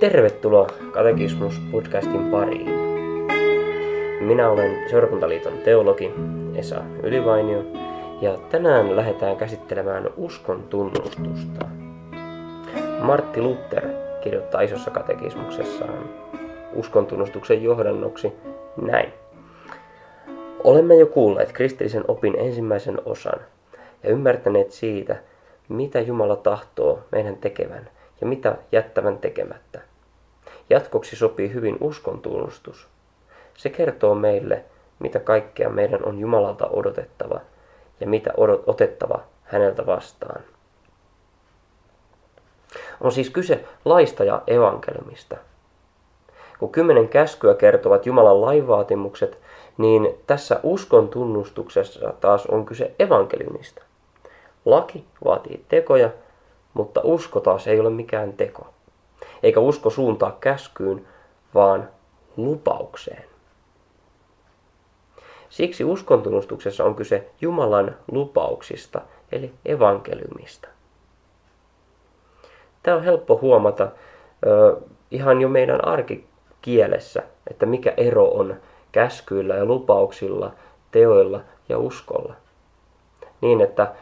Tervetuloa Katekismus-podcastin pariin. Minä olen Seurakuntaliiton teologi Esa Ylivainio ja tänään lähdetään käsittelemään uskon tunnustusta. Martti Luther kirjoittaa isossa katekismuksessaan uskon tunnustuksen johdannoksi näin. Olemme jo kuulleet kristillisen opin ensimmäisen osan ja ymmärtäneet siitä, mitä Jumala tahtoo meidän tekevän ja mitä jättävän tekemättä. Jatkoksi sopii hyvin uskon tunnustus. Se kertoo meille, mitä kaikkea meidän on Jumalalta odotettava ja mitä odot- otettava häneltä vastaan. On siis kyse laista ja evankeliumista. Kun kymmenen käskyä kertovat Jumalan laivaatimukset, niin tässä uskon tunnustuksessa taas on kyse evankeliumista. Laki vaatii tekoja, mutta usko taas ei ole mikään teko. Eikä usko suuntaa käskyyn, vaan lupaukseen. Siksi uskontunnustuksessa on kyse Jumalan lupauksista, eli evankeliumista. Tämä on helppo huomata ihan jo meidän arkikielessä, että mikä ero on käskyillä ja lupauksilla, teoilla ja uskolla. Niin, että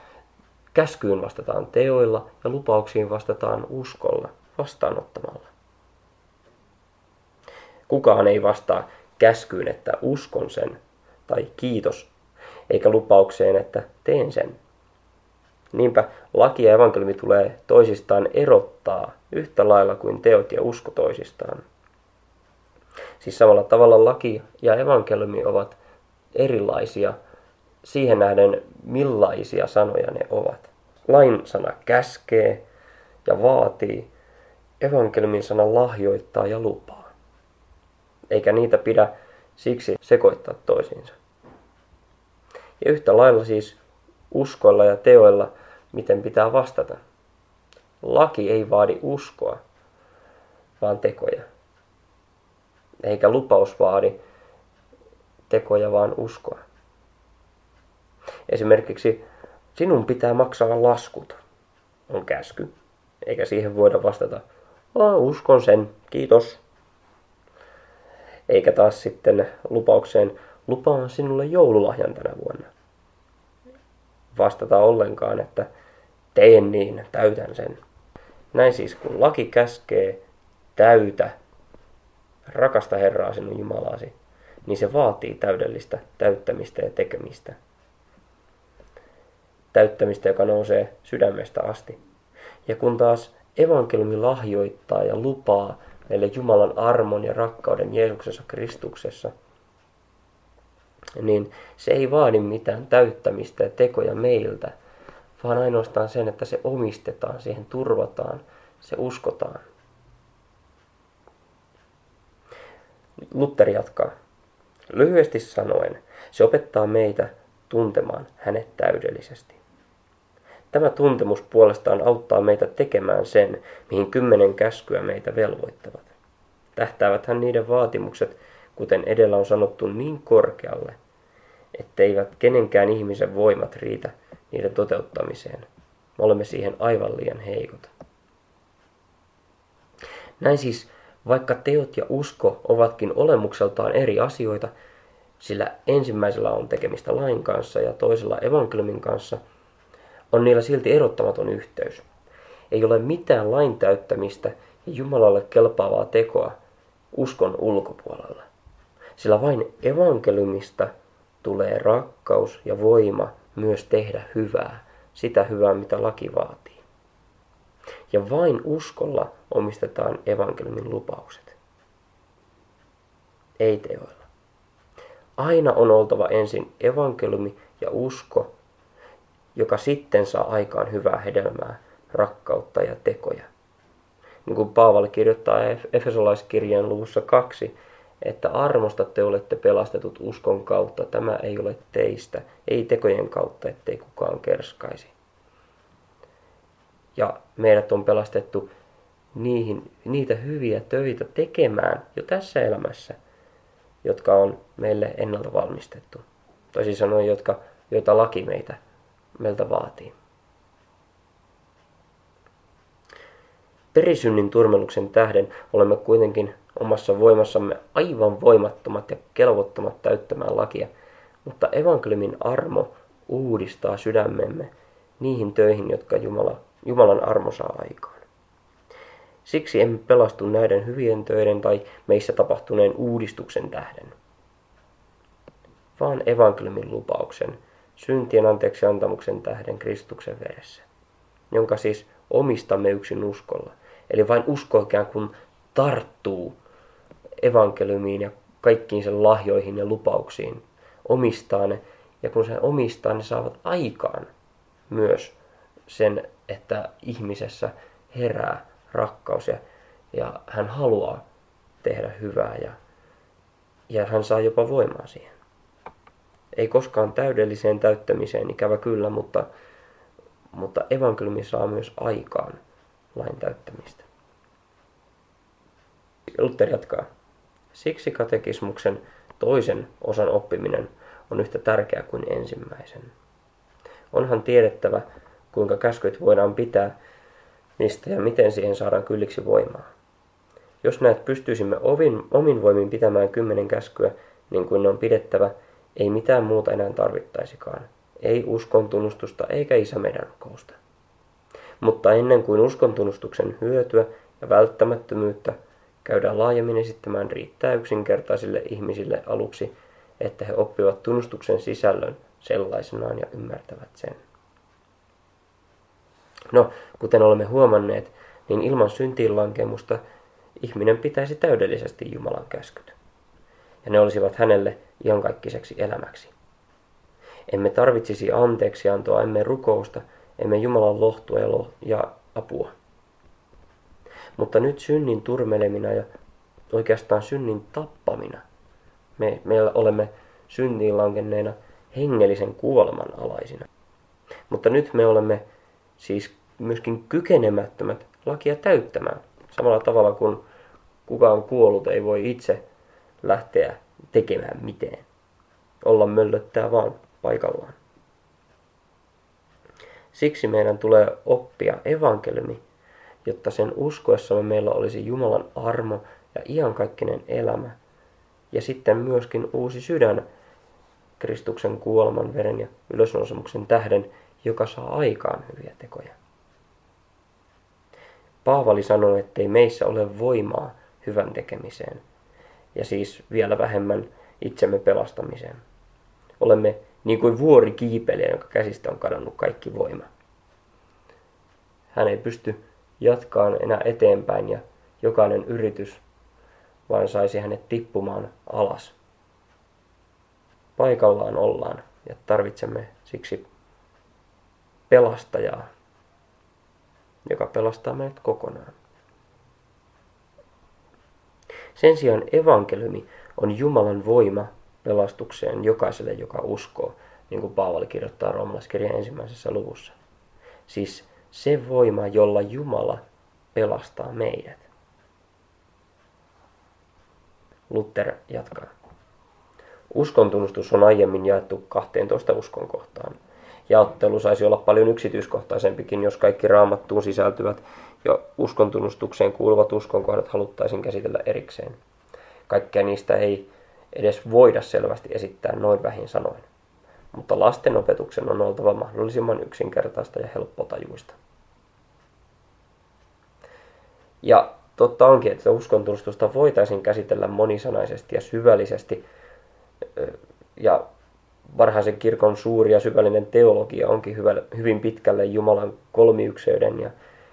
käskyyn vastataan teoilla ja lupauksiin vastataan uskolla, vastaanottamalla. Kukaan ei vastaa käskyyn, että uskon sen, tai kiitos, eikä lupaukseen, että teen sen. Niinpä laki ja evankeliumi tulee toisistaan erottaa yhtä lailla kuin teot ja usko toisistaan. Siis samalla tavalla laki ja evankeliumi ovat erilaisia siihen nähden, millaisia sanoja ne ovat. Lain sana käskee ja vaatii, evankeliumin sana lahjoittaa ja lupaa. Eikä niitä pidä siksi sekoittaa toisiinsa. Ja yhtä lailla siis uskoilla ja teoilla, miten pitää vastata. Laki ei vaadi uskoa, vaan tekoja. Eikä lupaus vaadi tekoja, vaan uskoa. Esimerkiksi sinun pitää maksaa laskut, on käsky, eikä siihen voida vastata, uskon sen, kiitos. Eikä taas sitten lupaukseen, lupaan sinulle joululahjan tänä vuonna. Vastata ollenkaan, että teen niin, täytän sen. Näin siis kun laki käskee, täytä, rakasta Herraa sinun Jumalasi, niin se vaatii täydellistä täyttämistä ja tekemistä. Täyttämistä, joka nousee sydämestä asti. Ja kun taas evankeliumi lahjoittaa ja lupaa meille Jumalan armon ja rakkauden Jeesuksessa Kristuksessa, niin se ei vaadi mitään täyttämistä ja tekoja meiltä, vaan ainoastaan sen, että se omistetaan, siihen turvataan, se uskotaan. Luther jatkaa. Lyhyesti sanoen, se opettaa meitä tuntemaan hänet täydellisesti. Tämä tuntemus puolestaan auttaa meitä tekemään sen, mihin kymmenen käskyä meitä velvoittavat. Tähtääväthän niiden vaatimukset, kuten edellä on sanottu, niin korkealle, etteivät kenenkään ihmisen voimat riitä niiden toteuttamiseen. Me olemme siihen aivan liian heikot. Näin siis, vaikka teot ja usko ovatkin olemukseltaan eri asioita, sillä ensimmäisellä on tekemistä lain kanssa ja toisella evankeliumin kanssa – on niillä silti erottamaton yhteys. Ei ole mitään lain täyttämistä ja Jumalalle kelpaavaa tekoa uskon ulkopuolella. Sillä vain evankeliumista tulee rakkaus ja voima myös tehdä hyvää, sitä hyvää mitä laki vaatii. Ja vain uskolla omistetaan evankeliumin lupaukset. Ei teoilla. Aina on oltava ensin evankeliumi ja usko joka sitten saa aikaan hyvää hedelmää, rakkautta ja tekoja. Niin kuin Paavali kirjoittaa Efesolaiskirjan luvussa kaksi, että armosta te olette pelastetut uskon kautta, tämä ei ole teistä, ei tekojen kautta, ettei kukaan kerskaisi. Ja meidät on pelastettu niihin, niitä hyviä töitä tekemään jo tässä elämässä, jotka on meille ennalta valmistettu. Toisin sanoen, jotka, joita laki meitä meiltä vaatii. Perisynnin turmeluksen tähden olemme kuitenkin omassa voimassamme aivan voimattomat ja kelvottomat täyttämään lakia, mutta evankeliumin armo uudistaa sydämemme niihin töihin, jotka Jumala, Jumalan armo saa aikaan. Siksi emme pelastu näiden hyvien töiden tai meissä tapahtuneen uudistuksen tähden, vaan evankeliumin lupauksen, syntien anteeksi antamuksen tähden Kristuksen veressä, jonka siis omistamme yksin uskolla. Eli vain usko ikään kuin tarttuu evankeliumiin ja kaikkiin sen lahjoihin ja lupauksiin, omistaa ne, ja kun se omistaa, ne saavat aikaan myös sen, että ihmisessä herää rakkaus ja, ja hän haluaa tehdä hyvää ja, ja hän saa jopa voimaa siihen. Ei koskaan täydelliseen täyttämiseen, ikävä kyllä, mutta, mutta evankeliumi saa myös aikaan lain täyttämistä. Luther jatkaa. Siksi katekismuksen toisen osan oppiminen on yhtä tärkeää kuin ensimmäisen. Onhan tiedettävä, kuinka käskyt voidaan pitää niistä ja miten siihen saadaan kylliksi voimaa. Jos näet pystyisimme ovin, omin voimin pitämään kymmenen käskyä, niin kuin ne on pidettävä, ei mitään muuta enää tarvittaisikaan. Ei uskon tunnustusta eikä isä meidän rukousta. Mutta ennen kuin uskon tunnustuksen hyötyä ja välttämättömyyttä käydään laajemmin esittämään, riittää yksinkertaisille ihmisille aluksi, että he oppivat tunnustuksen sisällön sellaisenaan ja ymmärtävät sen. No, kuten olemme huomanneet, niin ilman syntiin lankemusta ihminen pitäisi täydellisesti Jumalan käskyt. Ja ne olisivat hänelle iankaikkaiseksi elämäksi. Emme tarvitsisi anteeksiantoa, emme rukousta, emme Jumalan lohtua ja, apua. Mutta nyt synnin turmelemina ja oikeastaan synnin tappamina, me, me olemme syntiin lankenneena hengellisen kuoleman alaisina. Mutta nyt me olemme siis myöskin kykenemättömät lakia täyttämään. Samalla tavalla kuin kukaan kuollut ei voi itse lähteä tekemään mitään. Olla möllöttää vaan paikallaan. Siksi meidän tulee oppia evankeliumi, jotta sen uskoessamme meillä olisi Jumalan armo ja iankaikkinen elämä. Ja sitten myöskin uusi sydän Kristuksen kuoleman, veren ja ylösnousemuksen tähden, joka saa aikaan hyviä tekoja. Paavali sanoi, ettei meissä ole voimaa hyvän tekemiseen, ja siis vielä vähemmän itsemme pelastamiseen. Olemme niin kuin vuori kiipeilijä, jonka käsistä on kadonnut kaikki voima. Hän ei pysty jatkaan enää eteenpäin ja jokainen yritys vain saisi hänet tippumaan alas. Paikallaan ollaan ja tarvitsemme siksi pelastajaa, joka pelastaa meidät kokonaan. Sen sijaan evankeliumi on Jumalan voima pelastukseen jokaiselle, joka uskoo, niin kuin Paavali kirjoittaa roomalaiskirjan ensimmäisessä luvussa. Siis se voima, jolla Jumala pelastaa meidät. Luther jatkaa. Uskontunnustus on aiemmin jaettu 12 uskon kohtaan. Jaottelu saisi olla paljon yksityiskohtaisempikin, jos kaikki raamattuun sisältyvät ja uskontunnustukseen kuuluvat uskonkohdat haluttaisiin käsitellä erikseen. Kaikkea niistä ei edes voida selvästi esittää noin vähin sanoin. Mutta lasten opetuksen on oltava mahdollisimman yksinkertaista ja helppotajuista. Ja totta onkin, että uskontunnustusta voitaisiin käsitellä monisanaisesti ja syvällisesti ja varhaisen kirkon suuri ja syvällinen teologia onkin hyvin pitkälle Jumalan kolmiykseyden ja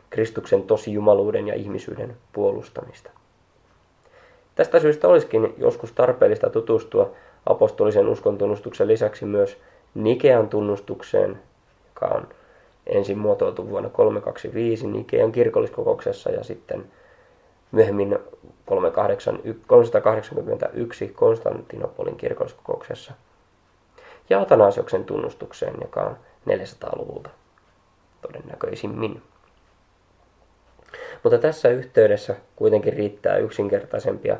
Kristuksen tosijumaluuden ja ihmisyyden puolustamista. Tästä syystä olisikin joskus tarpeellista tutustua apostolisen uskontunnustuksen lisäksi myös Nikean tunnustukseen, joka on ensin muotoiltu vuonna 325 Nikean kirkolliskokouksessa ja sitten myöhemmin 381 Konstantinopolin kirkolliskokouksessa ja Atanasioksen tunnustukseen, joka on 400-luvulta todennäköisimmin. Mutta tässä yhteydessä kuitenkin riittää yksinkertaisempia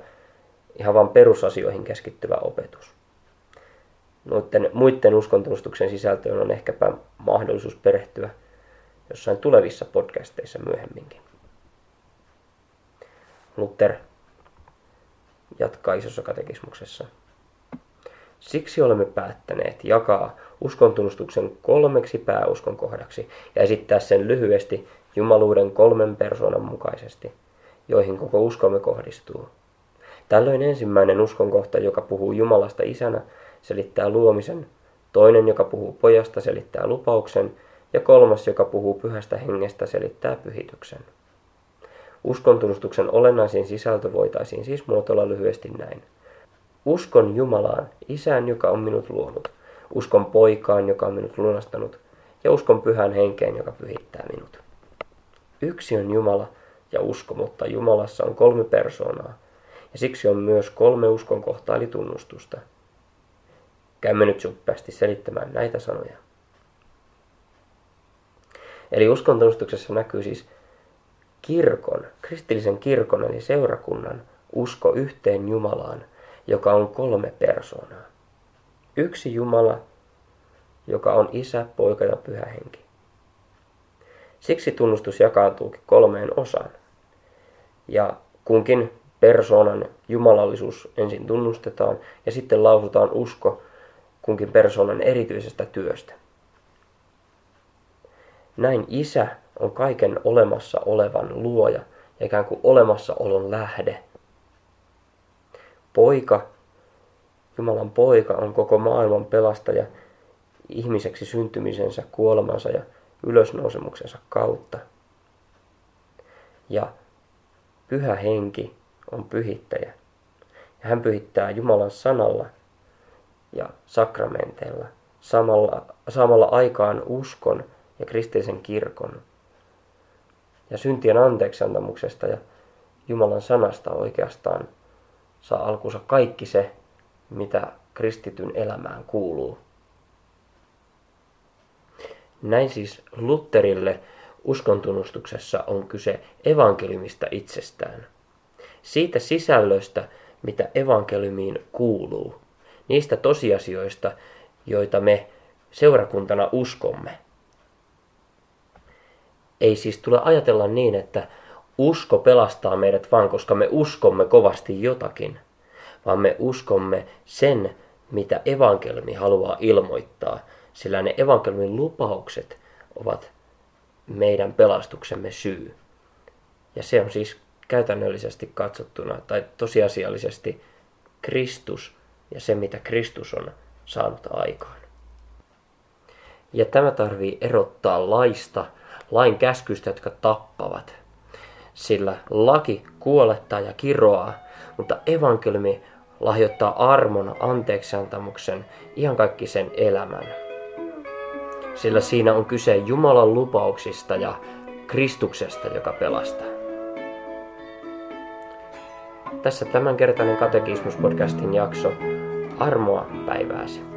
ihan vain perusasioihin keskittyvä opetus. Noiden muiden uskontunnustuksen sisältöön on ehkäpä mahdollisuus perehtyä jossain tulevissa podcasteissa myöhemminkin. Luther jatkaa isossa katekismuksessa. Siksi olemme päättäneet jakaa uskontunnustuksen kolmeksi pääuskon kohdaksi ja esittää sen lyhyesti jumaluuden kolmen persoonan mukaisesti, joihin koko uskomme kohdistuu. Tällöin ensimmäinen uskonkohta, joka puhuu Jumalasta isänä, selittää luomisen, toinen, joka puhuu pojasta, selittää lupauksen, ja kolmas, joka puhuu pyhästä hengestä, selittää pyhityksen. Uskontunnustuksen olennaisin sisältö voitaisiin siis muotoilla lyhyesti näin. Uskon Jumalaan, Isään, joka on minut luonut. Uskon poikaan, joka on minut lunastanut. Ja uskon pyhän henkeen, joka pyhittää minut. Yksi on Jumala ja usko, mutta Jumalassa on kolme persoonaa. Ja siksi on myös kolme uskonkohtaa eli tunnustusta. Käymme nyt suppeasti selittämään näitä sanoja. Eli uskontunnustuksessa näkyy siis kirkon, kristillisen kirkon eli seurakunnan usko yhteen Jumalaan, joka on kolme persoonaa. Yksi Jumala, joka on Isä, Poika ja Pyhä Henki. Siksi tunnustus jakaantuukin kolmeen osaan. Ja kunkin persoonan jumalallisuus ensin tunnustetaan ja sitten lausutaan usko kunkin persoonan erityisestä työstä. Näin isä on kaiken olemassa olevan luoja ja ikään kuin olemassaolon lähde. Poika, Jumalan poika on koko maailman pelastaja ihmiseksi syntymisensä, kuolemansa ja ylösnousemuksensa kautta. Ja pyhä henki on pyhittäjä. Ja hän pyhittää Jumalan sanalla ja sakramenteilla samalla, samalla aikaan uskon ja kristillisen kirkon. Ja syntien anteeksiantamuksesta ja Jumalan sanasta oikeastaan saa alkunsa kaikki se, mitä kristityn elämään kuuluu. Näin siis Lutterille uskontunnustuksessa on kyse evankeliumista itsestään. Siitä sisällöstä, mitä evankeliumiin kuuluu. Niistä tosiasioista, joita me seurakuntana uskomme. Ei siis tule ajatella niin, että usko pelastaa meidät vain, koska me uskomme kovasti jotakin, vaan me uskomme sen, mitä evankeliumi haluaa ilmoittaa, sillä ne evankeliumin lupaukset ovat meidän pelastuksemme syy. Ja se on siis käytännöllisesti katsottuna tai tosiasiallisesti Kristus ja se, mitä Kristus on saanut aikaan. Ja tämä tarvii erottaa laista, lain käskystä, jotka tappavat. Sillä laki kuolettaa ja kiroaa, mutta evankeliumi lahjoittaa armon, anteeksiantamuksen, ihan kaikki sen elämän. Sillä siinä on kyse Jumalan lupauksista ja Kristuksesta, joka pelastaa. Tässä tämänkertainen Katekismus-podcastin jakso. Armoa päivääsi.